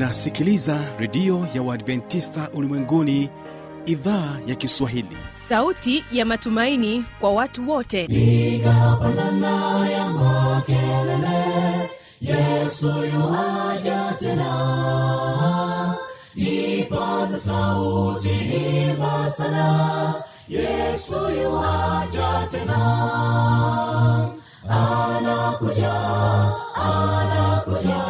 unasikiliza redio ya uadventista ulimwenguni idhaa ya kiswahili. Sauti ya matumaini kwa watu wote. Piga pandana ya makelele yesu yuaja tena. Ipaza sauti imba sana yesu yuaja tena. Anakuja anakuja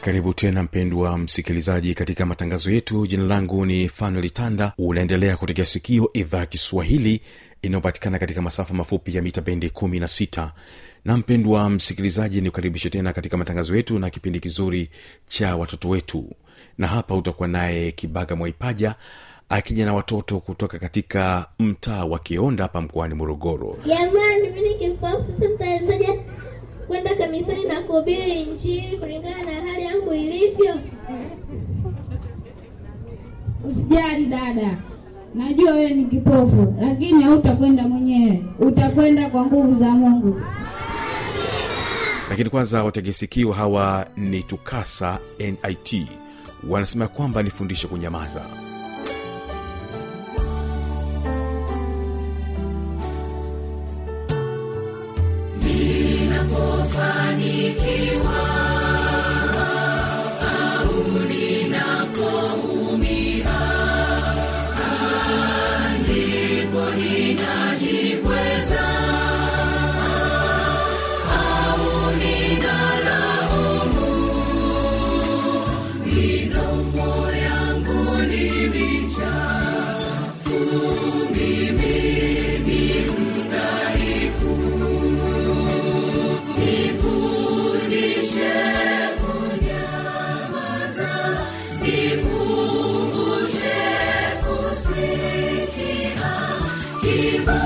karibu tena mpendwa msikilizaji katika matangazo yetu. Jina langu ni fanuel unaendelea kutegea sikio idhaa kiswahili inayopatikana katika masafa mafupi ya mita bendi 16 na mpendwa msikilizaji ni kukaribishe tena katika matangazo yetu na kipindi kizuri cha watoto wetu. Na hapa utakuwa naye kibaga mwaipaja akija na watoto kutoka katika mtaa wa kionda hapa mkoani morogoro. Jamani mimi kipofu sasa kwenda kanisani na kuhubiri injili kulingana na hali yangu ilivyo. Usijali dada. Najua wewe ni kipofu lakini hautakwenda mwenyewe. Utakwenda kwa nguvu za mungu. Lakini kwanza wategesikio hawa ni tukasa nit wanasema kwamba nifundishe kunyamaza kufanikiwa.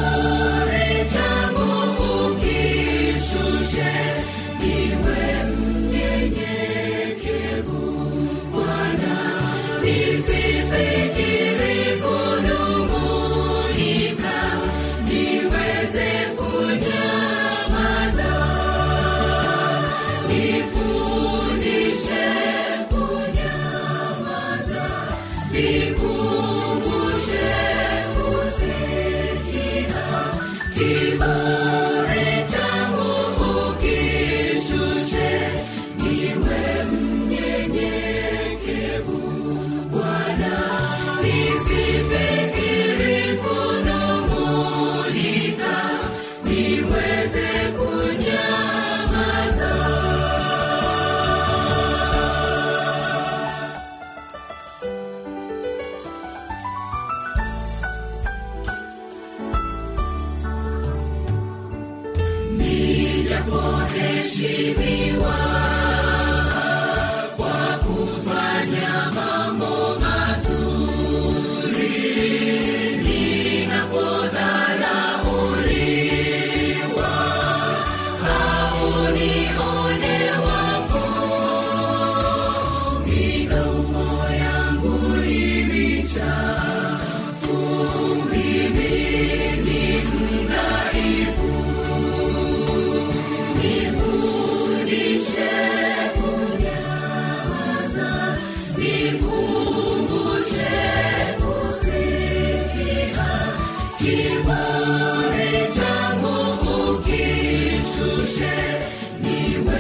Oh, Nifundishe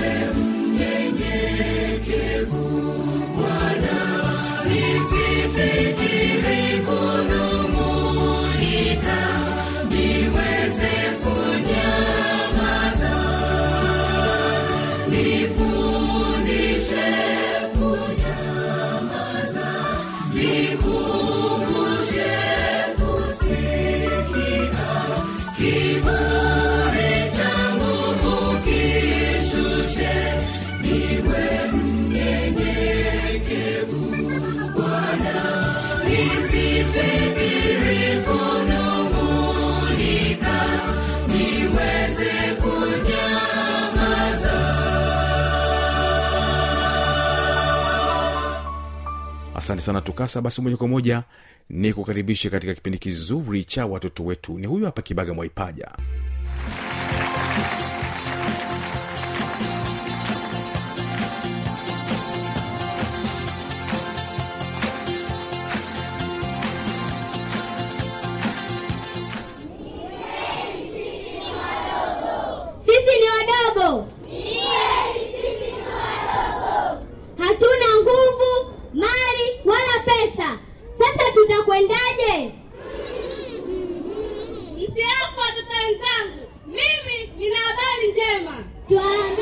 will. Asante sana tukasa. Basi moja kwa moja ni kukaribisha katika kipindi kizuri cha watoto wetu. Ni huyu hapa kibaga mwaipaja njema.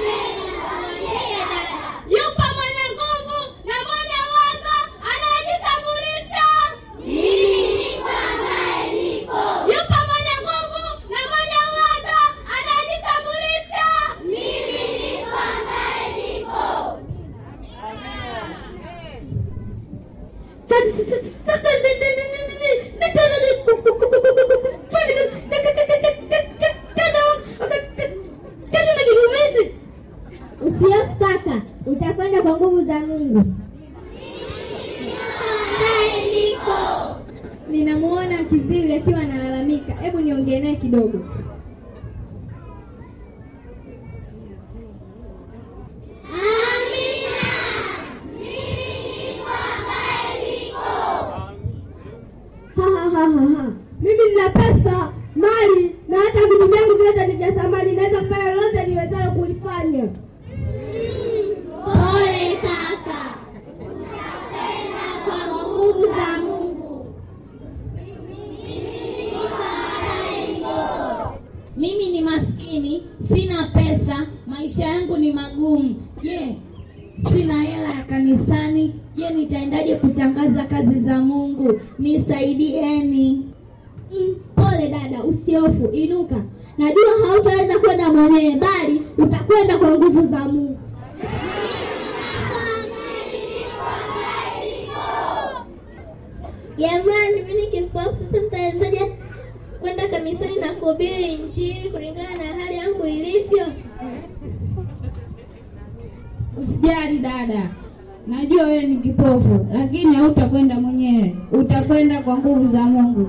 Sina pesa, maisha yangu ni magumu. Je, sina hela ya kanisani? Je, nitaendaje kutangaza kazi za Mungu? Nisaidieni. Mm, pole dada, usihofu, inuka. Najua hautaweza kwenda mwenyewe, bali utakwenda kwa nguvu za Mungu. Jamani, mimi kipofu, sasa kwenda kanisani na kuhubiri Injili kulingana na hali yangu ilivyo? Usijali dada, najua wewe ni kipofu, lakini hautakwenda mwenyewe, utakwenda kwa nguvu za Mungu.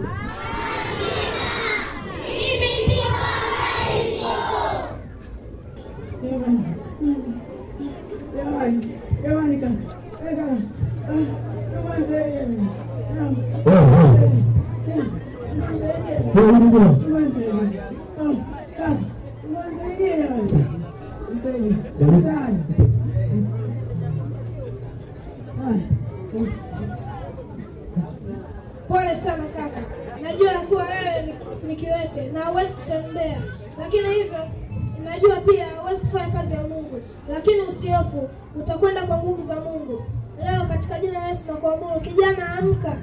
Pole sana kaka. Najua kuwa wewe ni- kiwete na huwezi kutembea. Lakini hivyo najua pia huwezi kufanya kazi ya mungu. Lakini usiofu utakwenda kwa nguvu za mungu. Leo katika jina la yesu nakuamuru kijana amka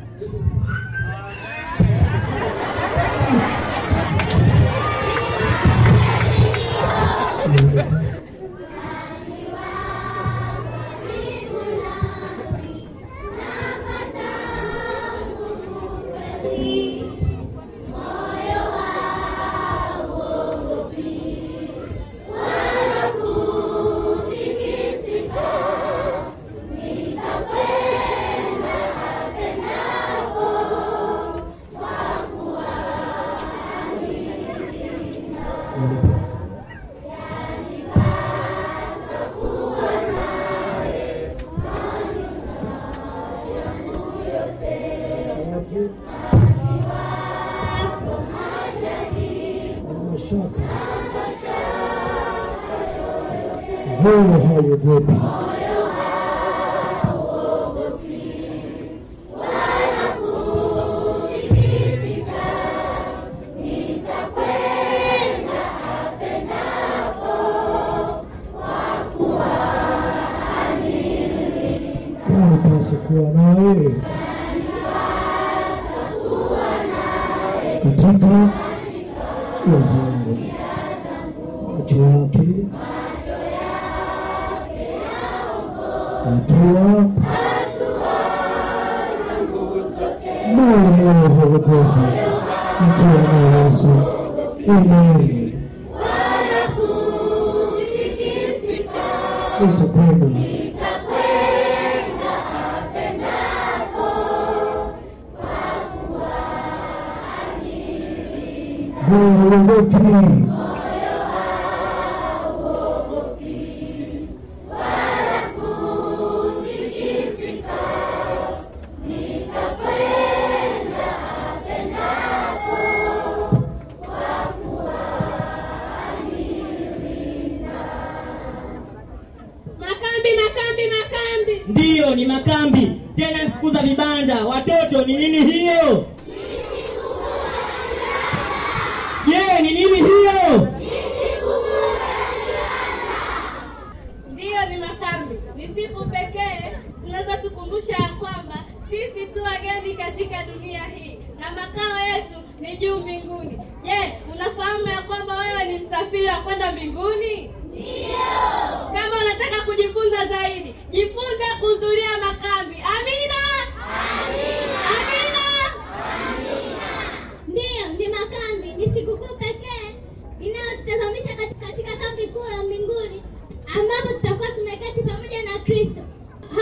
njia zangu macho yake hatua moyo moyo hauogopi mkiwa na Yesu Amen. utakwenda hauogopi. Makambi, makambi, makambi. ndiyo ni makambi tena siku za vibanda watoto ni nini hiyo je ni nini hiyo Ndiyo, ni makambi. Ni siku pekee tunaweza tukumbusha ya kwamba sisi tu wageni katika dunia hii na makao yetu ni juu mbinguni. Je, unafahamu ya kwamba wewe ni msafiri wa kwenda mbinguni? Ndiyo. Kama unataka kujifunza zaidi, jifunze kuhudhuria makambi. Amina. Amina. Amina. Ndiyo, ni makambi, ni sikukuu pekee inayotutazamisha katika, katika kambi kuu la mbinguni ambapo tutakuwa tumeketi pamoja na Kristo.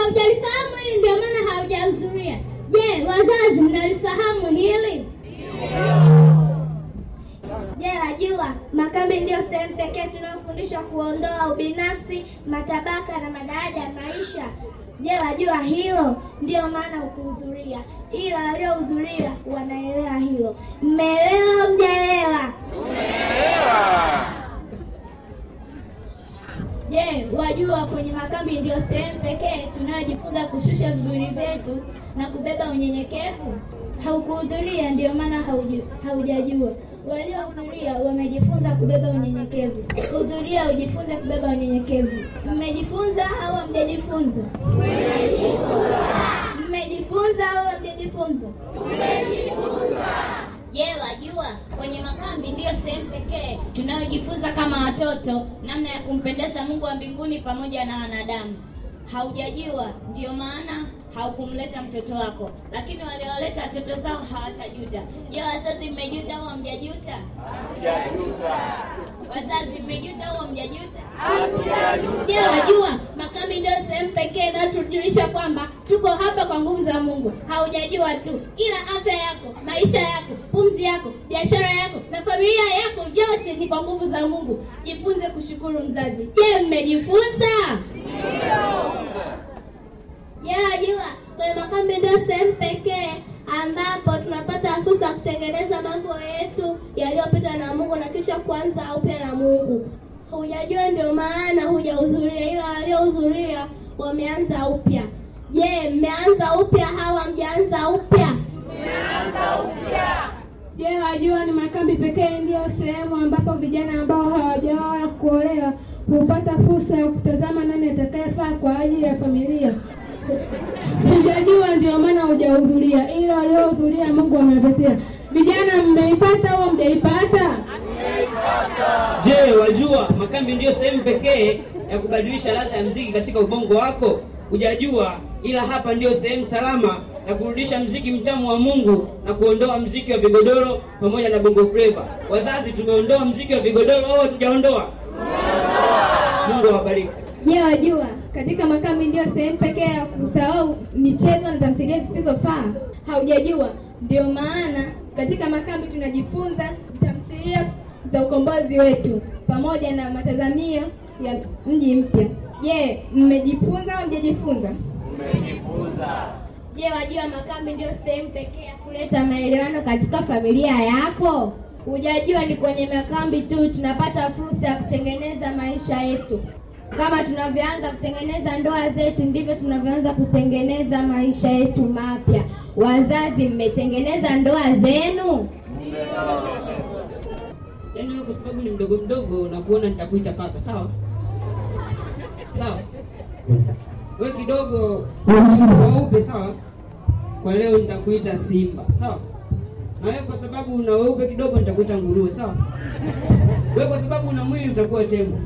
Haujalifahamu hili, ndio maana haujahudhuria. Je, wazazi, mnalifahamu hili? Je, wajua makambi ndiyo sehemu pekee tunayofundishwa kuondoa ubinafsi, matabaka na madaraja ya maisha. Je, wajua hilo? Ndiyo maana ukuhudhuria, ila waliohudhuria wanaelewa hilo. Mmeelewa Mjaelewa? mjaelewa? Je, wajua kwenye makambi ndiyo sehemu pekee tunayojifunza kushusha viburi vyetu na kubeba unyenyekevu? Haukuhudhuria, ndio maana haujajua. Waliohudhuria wamejifunza kubeba unyenyekevu. Hudhuria ujifunze kubeba unyenyekevu. Mmejifunza au hamjajifunza? Mmejifunza au hamjajifunza? Je, wajua kwenye makambi ndiyo sehemu pekee tunayojifunza kama watoto namna ya kumpendeza Mungu wa mbinguni pamoja na wanadamu. Haujajua, ndiyo maana haukumleta mtoto wako, lakini walioleta watoto zao hawatajuta. Je, wazazi mmejuta au hamjajuta? Wazazi mmejuta au hamjajuta? Je, wajua makambi ndiyo sehemu pekee inayotujulisha kwamba tuko hapa kwa nguvu za Mungu. Haujajua tu, ila afya yako, maisha yako, pumzi yako, biashara yako na familia yako, vyote ni kwa nguvu za Mungu. Jifunze kushukuru mzazi. Je, mmejifunza? Wajua kwenye makambi ndio sehemu pekee ambapo tunapata fursa ya kutengeneza mambo yetu yaliyopita na Mungu na kisha kuanza upya na Mungu. Hujajua, ndio maana hujahudhuria, ila waliohudhuria wameanza upya. Je, mmeanza upya hawa mjaanza upya? Je, wajua ni makambi pekee ndiyo sehemu ambapo vijana ambao hawajaoa kuolewa hupata fursa ya kutazama nani atakayefaa kwa ajili ya familia. Hujajua, ndio maana hujahudhuria, ila waliohudhuria Mungu amewapatia. Vijana, mmeipata au mjaipata? je wajua makambi ndiyo sehemu pekee ya kubadilisha ladha ya mziki katika ubongo wako hujajua ila hapa ndiyo sehemu salama ya kurudisha mziki mtamu wa mungu na kuondoa mziki wa vigodoro pamoja na bongo fleva wazazi tumeondoa mziki wa vigodoro au hatujaondoa mungu awabariki Je, wajua katika makambi ndiyo sehemu pekee ya kusahau michezo na tamthilia zisizofaa? Haujajua, ndio maana katika makambi tunajifunza tamthilia za ukombozi wetu pamoja na matazamio ya mji mpya. Je, mmejifunza au mjajifunza? Je, wajua makambi ndio sehemu pekee ya kuleta maelewano katika familia yako? Hujajua ni kwenye makambi tu tunapata fursa ya kutengeneza maisha yetu. Kama tunavyoanza kutengeneza ndoa zetu, ndivyo tunavyoanza kutengeneza maisha yetu mapya. Wazazi, mmetengeneza ndoa zenu? yaani wewe kwa sababu ni mdogo mdogo na kuona nitakuita paka sawa sawa. We kidogo weupe sawa? Kwa leo nitakuita simba sawa? Na wewe kwa sababu una weupe kidogo nitakuita nguruwe sawa? We kwa sababu una mwili utakuwa tembo.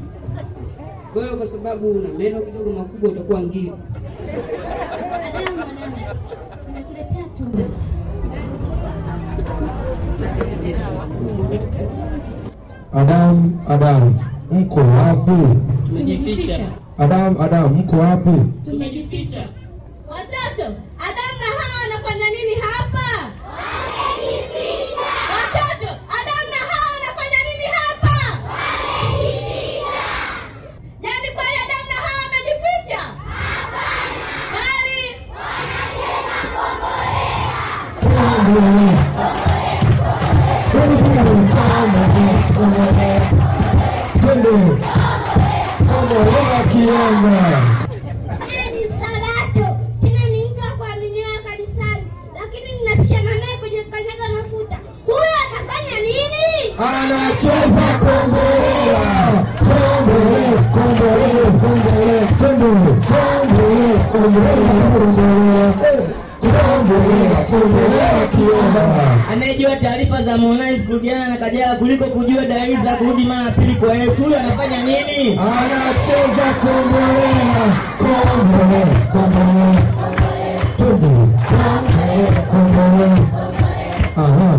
Wewe kwa sababu una meno kidogo makubwa utakuwa ngili Adamu, Adamu. Mko wapi? tumejificha Adamu, Adamu, mko wapi? tumejificha nini? anacheza kombolea, kombolela twende kombolela kombolela aha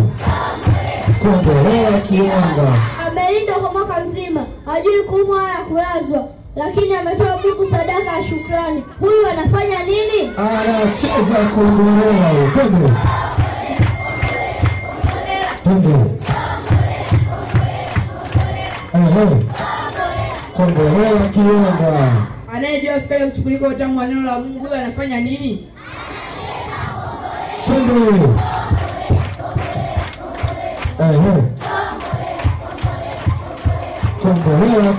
kombolea kionga Amelinda kwa mwaka mzima, hajui kuumwa wala kulazwa, lakini ametoa buku sadaka ya shukrani. Huyu anafanya nini? anacheza kombolela twende twende ehe kombolela kionga Anayejua sukari ya kuchukulika utamu wa neno la Mungu huyo anafanya nini? twende ehe. Kombolela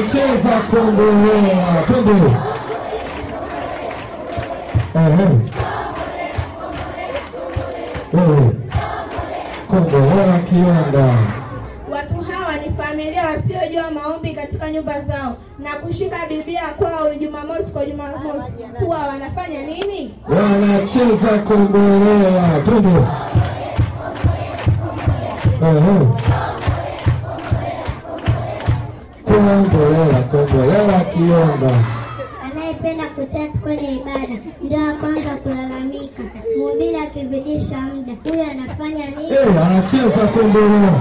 anacheza kombolela twende kombolela kionga Watu hawa ni familia wasiojua maombi katika nyumba zao. Na kushika Biblia kwao Jumamosi kwa Jumamosi. Huwa wanafanya nini? wanacheza kombolela twende kombolela Anayependa kuchat kwenye ibada ndio wa kwanza kulalamika. Mhubiri akizidisha muda, huyo anafanya nini? Eh, anacheza kombolela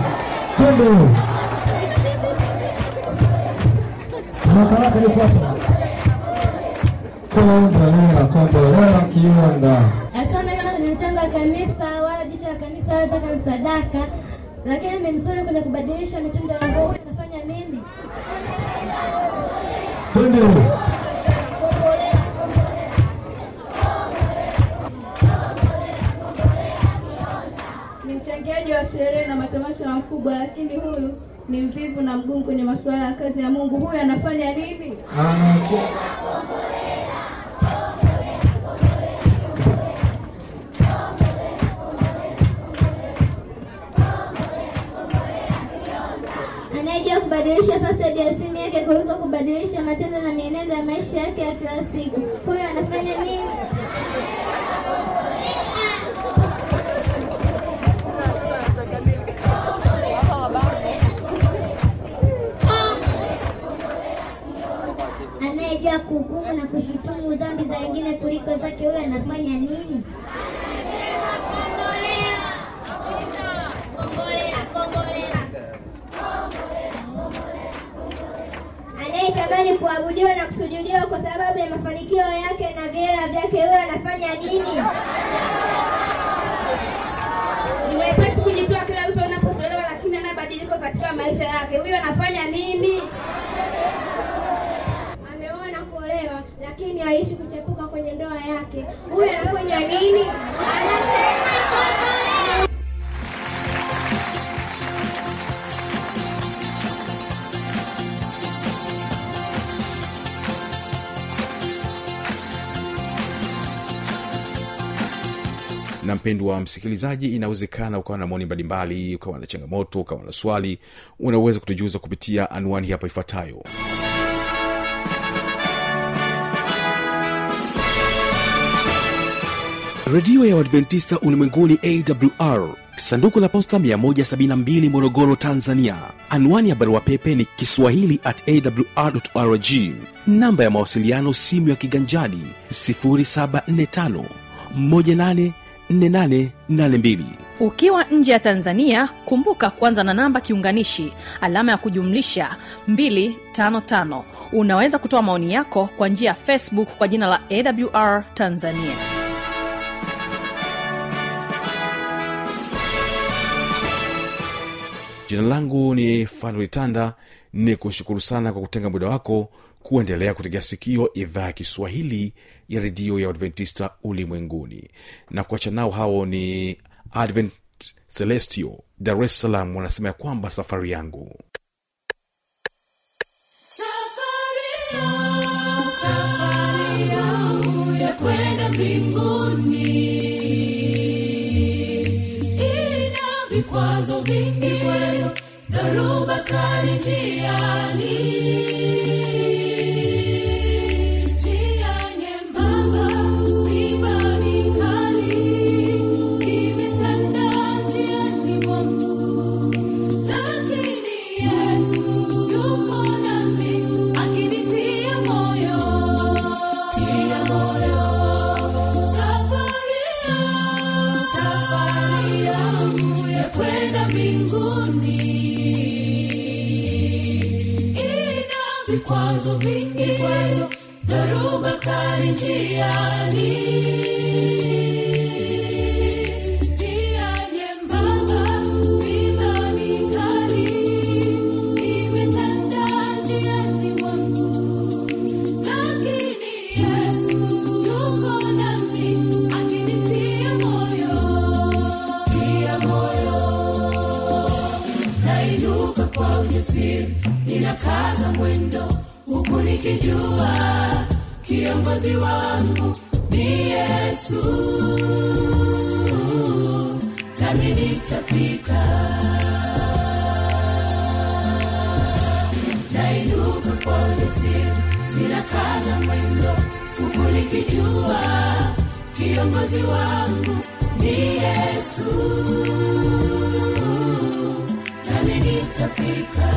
twende haraka haraka nifuate kombolela kombolela Asante kama ni mchango wa kanisa wala jicho la kanisa wala zaka sadaka, lakini ni mzuri kwenye kubadilisha mitindo ya roho. Anafanya nini? Twende Ni mchangiaji wa sherehe na matamasha makubwa, lakini huyu ni mvivu na mgumu kwenye masuala ya kazi ya Mungu. Huyu anafanya nini? anacheza kubadilisha password ya simu yake kuliko kubadilisha matendo na mienendo ya maisha yake ya kila siku. Huyo anafanya nini? Anayejua kuhukumu na kushutumu dhambi za wengine kuliko zake, huyo anafanya nini? Kuabudiwa na kusujudiwa kwa sababu ya mafanikio yake na viera vyake, huyo anafanya nini? Ni mwepesi kujitoa kila wito unapotolewa, lakini ana badiliko katika maisha yake. Huyu anafanya nini? Ameoa na kuolewa, lakini haishi kuchepuka kwenye ndoa yake. Huyu anafanya nini? Na mpendwa msikilizaji inawezekana ukawa na maoni mbalimbali ukawa na changamoto ukawa na swali unaweza kutujuza kupitia anwani hapa ifuatayo. Redio ya uadventista ulimwenguni awr sanduku la posta 172 morogoro tanzania. Anwani ya barua pepe ni kiswahili at awr rg namba ya mawasiliano simu ya kiganjani 745 184882 ukiwa nje ya tanzania kumbuka kuanza na namba kiunganishi alama ya kujumlisha 255 unaweza kutoa maoni yako kwa njia ya facebook kwa jina la awr tanzania. Jina langu ni fanuitanda ni kushukuru sana kwa kutenga muda wako kuendelea kutegea sikio idhaa ya kiswahili ya redio ya adventista ulimwenguni. Na kuacha nao hao ni advent celestio dar es salaam wanasema ya kwamba safari yangu. Safari yangu ya kwenda mbinguni. Ina vikwazo vingi dharuba kali vikwazo vingi kwezo dharuba kali njiani nainuka polisi, ninakaza mwendo huku nikijua kiongozi wangu ni yesu. Nami nitafika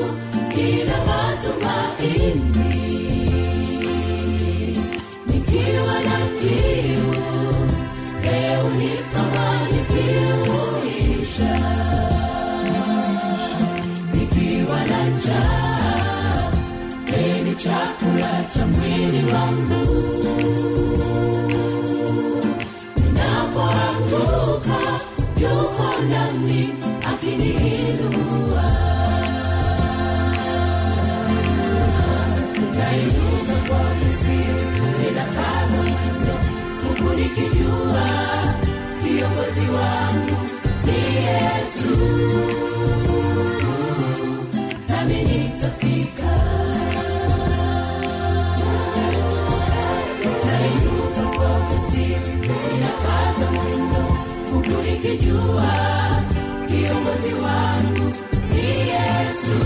yangu ina huku nikijua kiongozi wangu ni yesu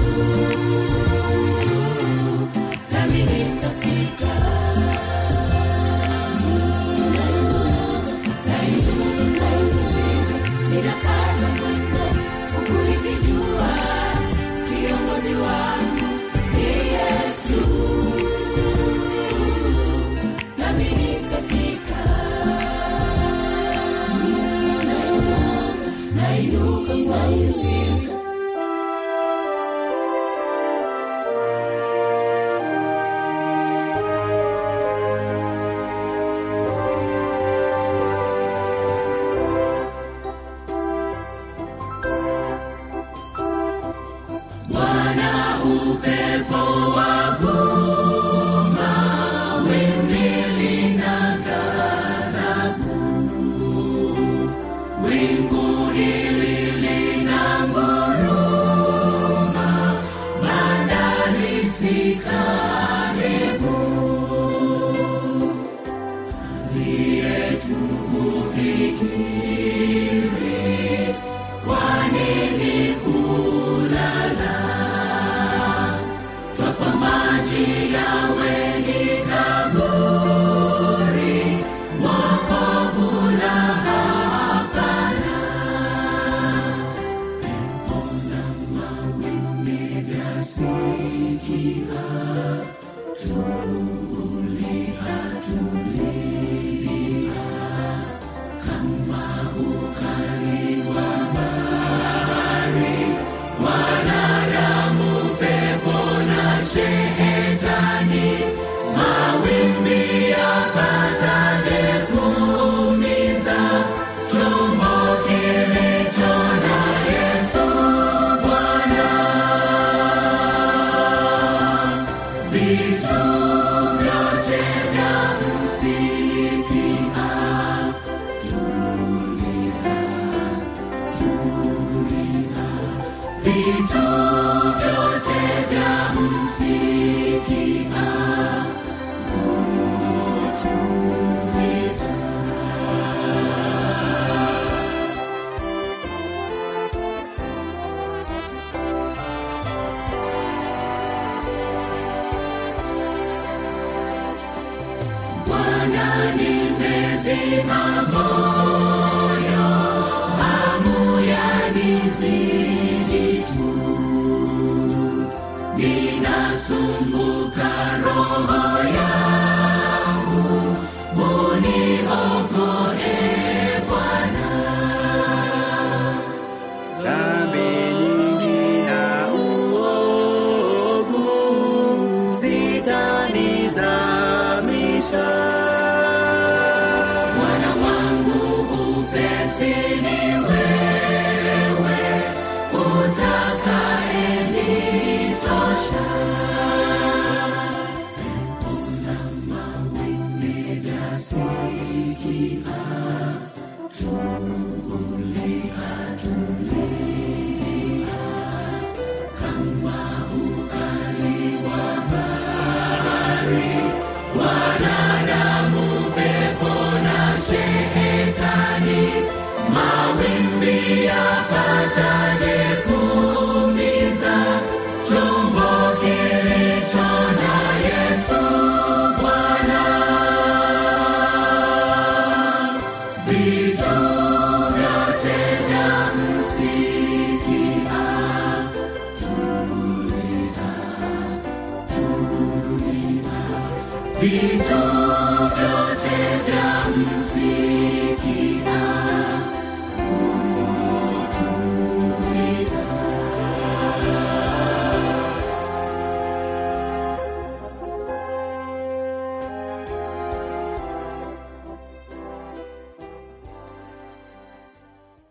Mama.